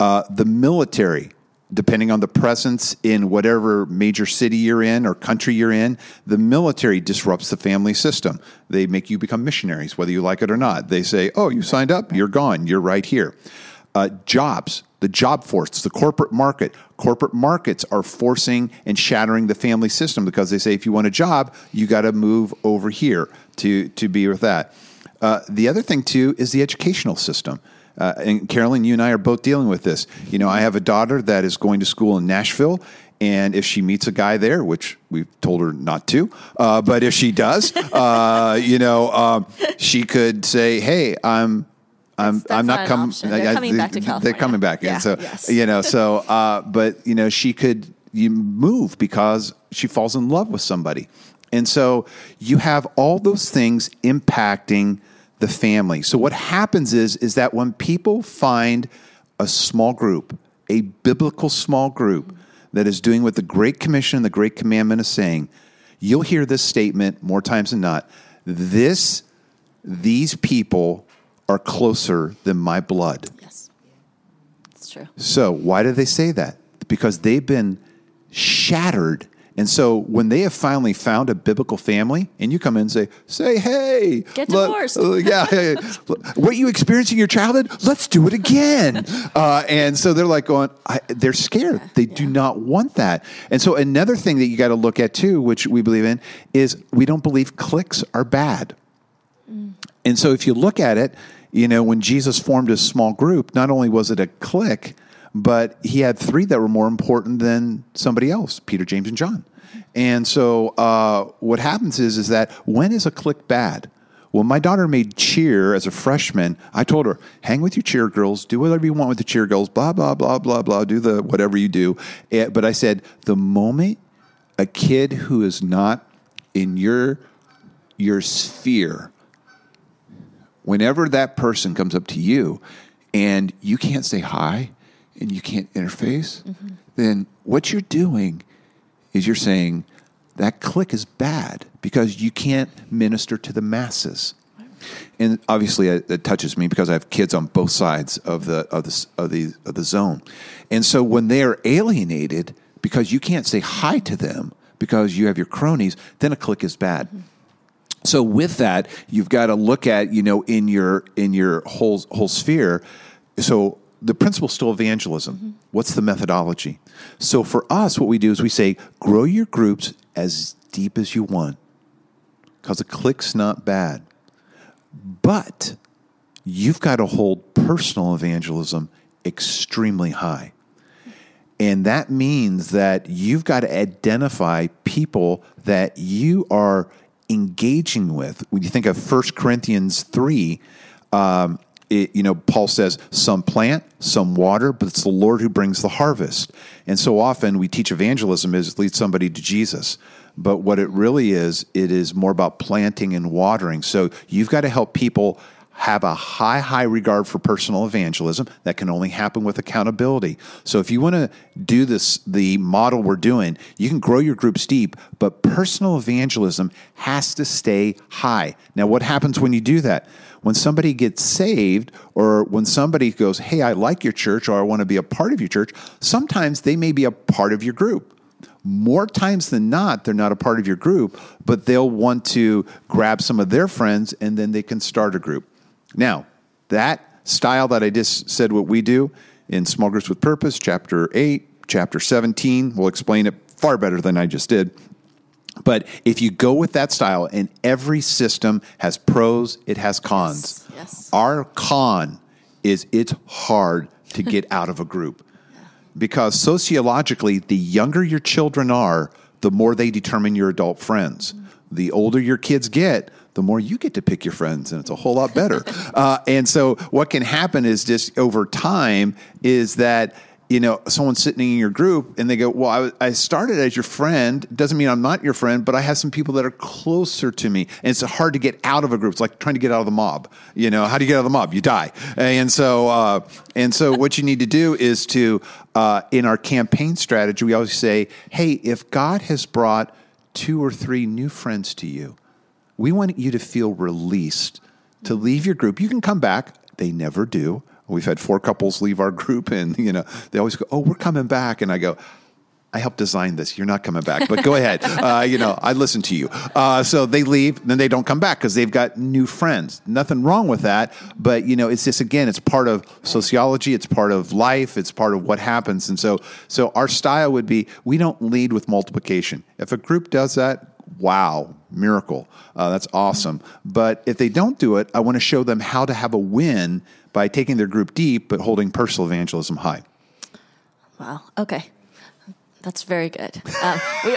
Uh, the military, depending on the presence in whatever major city you're in or country you're in, the military disrupts the family system. They make you become missionaries, whether you like it or not. They say, oh, you signed up, you're gone, you're right here. Uh, jobs, the job force, the corporate market. Corporate markets are forcing and shattering the family system because they say if you want a job, you got to move over here to, to be with that. Uh, the other thing, too, is the educational system. Uh, and Carolyn, you and I are both dealing with this. You know, I have a daughter that is going to school in Nashville. And if she meets a guy there, which we've told her not to, uh, but if she does, uh, you know, um, she could say, "Hey, I'm I'm That's- I'm not not coming. They're coming back to California. They're coming back, Yeah, and so yes. you know. So, uh, but you know, she could you move because she falls in love with somebody, and so you have all those things impacting the family. So what happens is is that when people find a small group, a biblical small group that is doing what the Great Commission and the Great Commandment is saying, you'll hear this statement more times than not. This these people are closer than my blood. Yes. It's true. So, why do they say that? Because they've been shattered. And so, when they have finally found a biblical family, and you come in and say, "Say, hey, Get let- divorced." uh, yeah, hey, what you experienced in your childhood, let's do it again." Uh, and so they're like going, I, they're scared. They do not want that. And so, another thing that you got to look at too, which we believe in, is we don't believe cliques are bad. And so if you look at it, you know, when Jesus formed his small group, not only was it a clique, but he had three that were more important than somebody else Peter, James, and John. And so uh, what happens is, is that when is a clique bad? Well, my daughter made cheer as a freshman, I told her, hang with your cheer girls, do whatever you want with the cheer girls, blah, blah, blah, blah, blah, do the whatever you do. Eh, But I said, the moment a kid who is not in your your sphere whenever that person comes up to you and you can't say hi and you can't interface, mm-hmm. then what you're doing is you're saying that clique is bad because you can't minister to the masses. And obviously, it, it touches me because I have kids on both sides of the of the of the of the zone, and so when they are alienated because you can't say hi to them because you have your cronies, then a clique is bad. Mm-hmm. So with that, you've got to look at you know in your in your whole whole sphere. So the principle is still evangelism. What's the methodology? So for us, what we do is we say grow your groups as deep as you want, because a clique's not bad, but you've got to hold personal evangelism extremely high. And that means that you've got to identify people that you are engaging with. When you think of 1 Corinthians 3, um, it, you know, Paul says, some plant, some water, but it's the Lord who brings the harvest. And so often we teach evangelism is lead somebody to Jesus. But what it really is, it is more about planting and watering. So you've got to help people have a high, high regard for personal evangelism that can only happen with accountability. So if you want to do this, the model we're doing, you can grow your groups deep, but personal evangelism has to stay high. Now, what happens when you do that? When somebody gets saved, or when somebody goes, Hey, I like your church, or I want to be a part of your church, sometimes they may be a part of your group more times than not, they're not a part of your group, but they'll want to grab some of their friends and then they can start a group. Now, that style that I just said what we do in Small Groups with Purpose, chapter 8, chapter 17, will explain it far better than I just did. But if you go with that style, and every system has pros, it has cons. Yes, yes. Our con is it's hard to get out of a group because sociologically, the younger your children are, the more they determine your adult friends. The older your kids get, the more you get to pick your friends, and it's a whole lot better. uh, and so, what can happen is just over time is that you know, someone sitting in your group and they go, Well, I, I started as your friend. Doesn't mean I'm not your friend, but I have some people that are closer to me. And it's hard to get out of a group. It's like trying to get out of the mob. You know, how do you get out of the mob? You die. And so, uh, and so what you need to do is to, uh, in our campaign strategy, we always say, Hey, if God has brought two or three new friends to you, we want you to feel released to leave your group. You can come back. They never do. We've had four couples leave our group, and you know they always go, "Oh, we're coming back," and I go. I helped design this. You're not coming back, but go ahead. Uh, you know, I listen to you. Uh, so they leave, then they don't come back because they've got new friends. Nothing wrong with that, but you know, it's just again, it's part of sociology. It's part of life. It's part of what happens. And so, so our style would be: we don't lead with multiplication. If a group does that, wow, miracle. Uh, that's awesome. But if they don't do it, I want to show them how to have a win by taking their group deep, but holding personal evangelism high. Wow. Okay. That's very good. Um, we,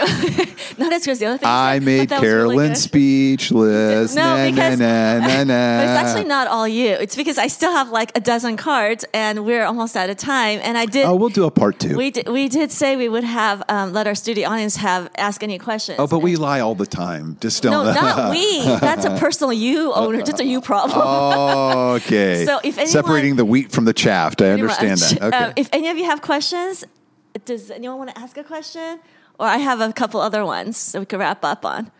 not as good as the other thing. I made but that was really Carolyn speechless. No, Na, because na, na, na, na. but it's actually not all you. It's because I still have like a dozen cards, and we're almost out of time. And I did. Oh, we'll do a part two. we did, we did say we would have um, let our studio audience have ask any questions. oh, but we lie all the time. Just don't. no, not we. That's a personal you owner, just a you problem. Oh, okay. So if anyone- separating the wheat from the chaff, I understand much. that. Okay. Um, if any of you have questions, does anyone want to ask a question? Or I have a couple other ones that we could wrap up on.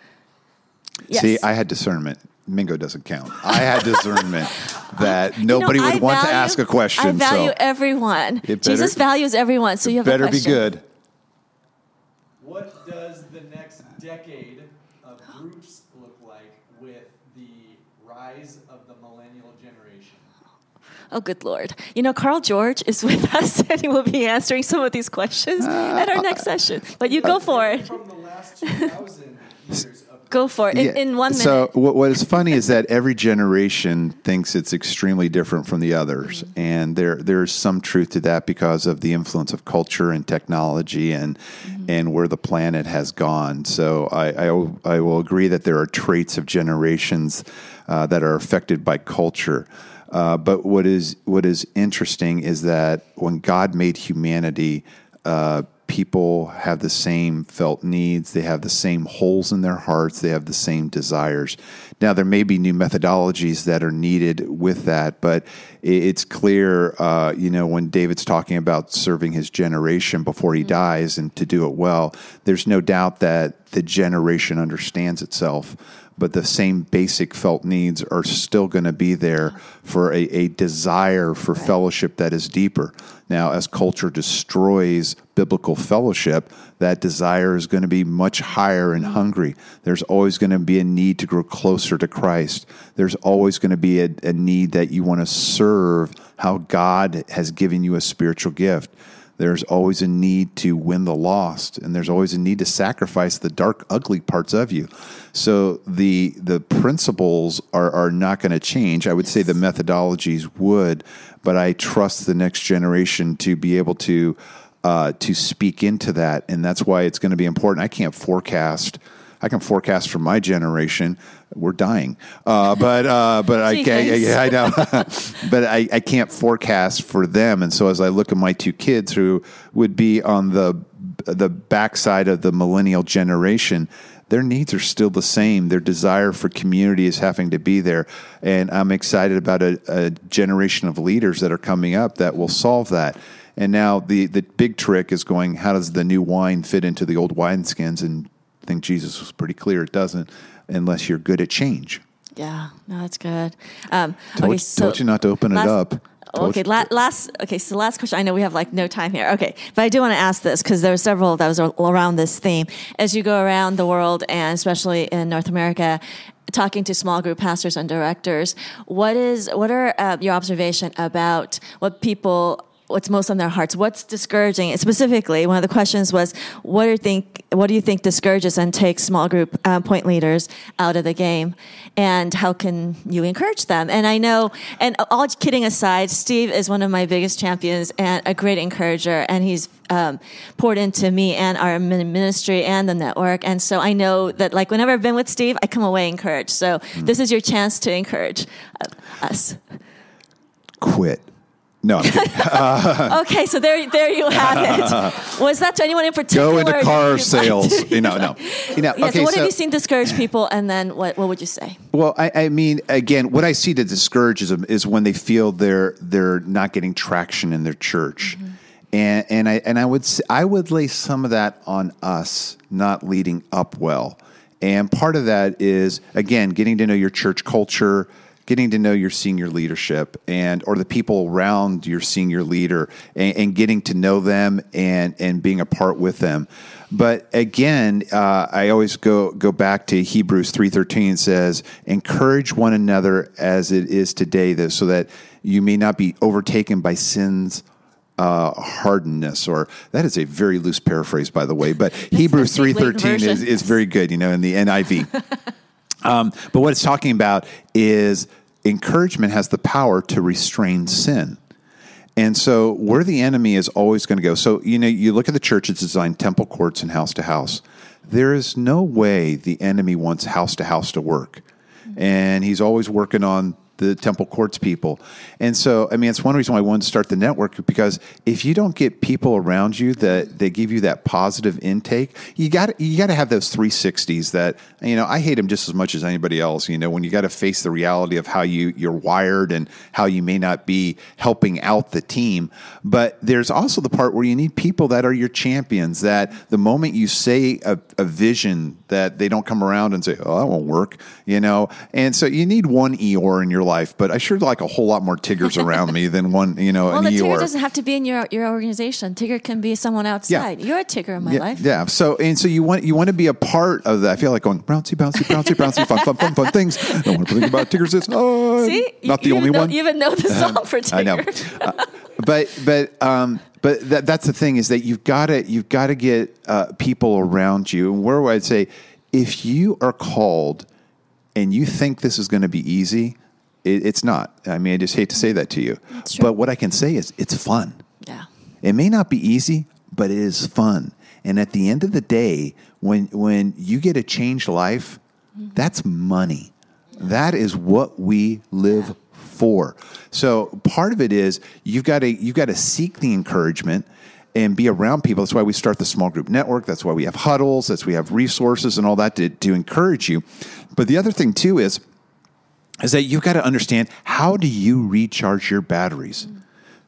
Yes. See, I had discernment. Mingo doesn't count. I had discernment that You know, nobody I would want to ask a question. I value so everyone. It Jesus values everyone. So you have a better be good. What does the next decade of groups look like with the rise of the millennial generation? Oh, good Lord. You know, Carl George is with us and he will be answering some of these questions at our next session. But you go for it. From the last 2,000 years of Go for it in, Yeah. in one minute. So what, what is funny is that every generation thinks it's extremely different from the others, Mm-hmm. and there there's some truth to that because of the influence of culture and technology and Mm-hmm. and where the planet has gone. So I I, will- I will agree that there are traits of generations uh, that are affected by culture. Uh, but what is what is interesting is that when God made humanity, uh, people have the same felt needs. They have the same holes in their hearts. They have the same desires. Now, there may be new methodologies that are needed with that, but it's clear, uh, you know, when David's talking about serving his generation before he dies and to do it well, there's no doubt that the generation understands itself but the same basic felt needs are still going to be there for a, a desire for fellowship that is deeper. Now, as culture destroys biblical fellowship, that desire is going to be much higher and mm. hungry. There's always going to be a need to grow closer to Christ. There's always going to be a, a need that you want to serve how God has given you a spiritual gift. There's always a need to win the lost and there's always a need to sacrifice the dark ugly parts of you. So the the principles are, are not going to change. I would say the methodologies would but i trust the next generation to be able to uh, to speak into that and that's why it's going to be important i can't forecast I can forecast for my generation. We're dying, uh, but uh, but I can't. Yeah, I know, but I, I can't forecast for them. And so as I look at my two kids who would be on the the backside of the millennial generation, their needs are still the same. Their desire for community is having to be there, and I'm excited about a, a generation of leaders that are coming up that will solve that. And now the the big trick is going. How does the new wine fit into the old wineskins? And I think Jesus was pretty clear. It doesn't unless you're good at change. Yeah, no, that's good. Um, Told, okay, so told you not to open last- it up. Told Okay, la- last. Okay, so last question. I know we have like no time here. Okay, but I do want to ask this because there were several that was around this theme. As you go around the world, and especially in North America, talking to small group pastors and directors, what is what are uh, your observation about what people? What's most on their hearts? What's discouraging? And Specifically, one of the questions was, "What do you think? What do you think discourages and takes small group uh, point leaders out of the game? And how can you encourage them?" And I know, and all kidding aside, Steve is one of my biggest champions and a great encourager, and he's um, poured into me and our ministry and the network. And so I know that, like, whenever I've been with Steve, I come away encouraged. So this is your chance to encourage uh, us. quit. No, I'm kidding. Uh, okay, so there, there you have it. Was that to anyone in particular? Go into car sales. You know, no. You know, Yeah. okay, so, what so- have you seen discourage people, and then what, what would you say? Well, I, I mean, again, what I see that discourages them is when they feel they're they're not getting traction in their church, mm-hmm. and and I and I would s- I would lay some of that on us not leading up well, and part of that is again getting to know your church culture, getting to know your senior leadership and or the people around your senior leader, and, and getting to know them and and being a part with them. But again, uh, I always go go back to Hebrews three thirteen says, "Encourage one another as it is today, that so that you may not be overtaken by sins." Uh, hardness, or that is a very loose paraphrase, by the way. But Hebrews the three Big League thirteen is, is very good, you know, in the NIV. Um, but what it's talking about is encouragement has the power to restrain sin. And so, where the enemy is always going to go. So, you know, you look at the church, it's designed temple courts and house to house. There is no way the enemy wants house to house to work. And he's always working on the temple courts people. And so, I mean, it's one reason why I wanted to start the network because if you don't get people around you that they give you that positive intake, you got you got to have those 360s that, you know, I hate them just as much as anybody else, you know, when you got to face the reality of how you you're wired and how you may not be helping out the team. But there's also the part where you need people that are your champions that the moment you say a, a vision that they don't come around and say, "Oh, that won't work," you know. And so you need one Eeyore in your life, but I sure like a whole lot more Tiggers around me than one, you know, Well, an the Tigger doesn't have to be in your, your organization. Tigger can be someone outside. Yeah. You're a Tigger in my yeah, life. yeah. So and so you want you want to be a part of that. I feel like going bouncy, bouncy, bouncy, bouncy, fun, fun, fun, fun things. Don't want to think about Tiggers. This, oh, See, not you, the only you even know, one. You even know the song for Tigger. I know, Uh, but but um, but that, that's the thing is that you've got to you've got to get uh, people around you. And where I'd say, if you are called and you think this is going to be easy, it, it's not. I mean, I just hate to say that to you, but what I can say is it's fun. yeah. It may not be easy, but it is fun. And at the end of the day, when when you get a changed life, mm-hmm. that's money. That is what we live for. So part of it is you've got to you've got to seek the encouragement and be around people. That's why we start the small group network. That's why we have huddles. That's why we have resources and all that to, to encourage you. But the other thing too is is that you've got to understand how do you recharge your batteries.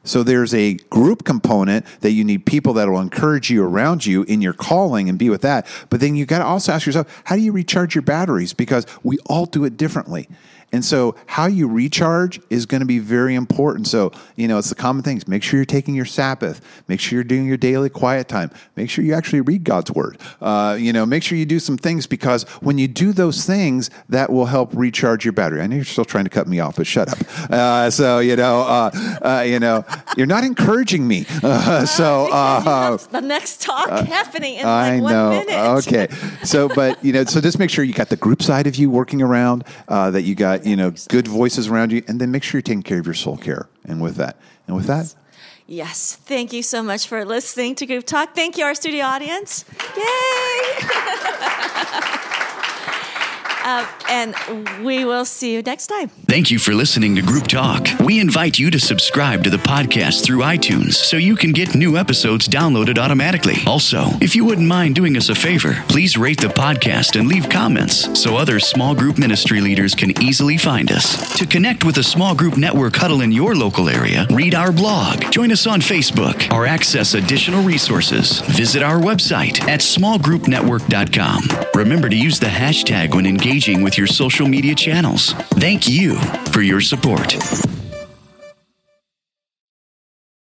So there's a group component that you need people that will encourage you around you in your calling and be with that. But then you got to also ask yourself, how do you recharge your batteries? Because we all do it differently. And so how you recharge is going to be very important. So, you know, it's the common things. Make sure you're taking your Sabbath. Make sure you're doing your daily quiet time. Make sure you actually read God's word. Uh, you know, make sure you do some things because when you do those things, that will help recharge your battery. I know you're still trying to cut me off, but shut up. Uh, so, you know, uh, uh, you know, you're not encouraging me. Uh, so, uh, the next talk happening in I like one know. minute. Okay. So, but you know, so just make sure you got the group side of you working around, uh, that you got you know good voices around you, and then make sure you're taking care of your soul care. And with that, and with that, Yes. Thank you so much for listening to Group Talk. Thank you, our studio audience. Yay! um, and we will see you next time. Thank you for listening to Group Talk. We invite you to subscribe to the podcast through iTunes so you can get new episodes downloaded automatically. Also, if you wouldn't mind doing us a favor, please rate the podcast and leave comments so other small group ministry leaders can easily find us. To connect with a small group network huddle in your local area, read our blog, join us on Facebook, or access additional resources. Visit our website at smallgroupnetwork.com. Remember to use the hashtag when engaging with your social media channels. Thank you for your support.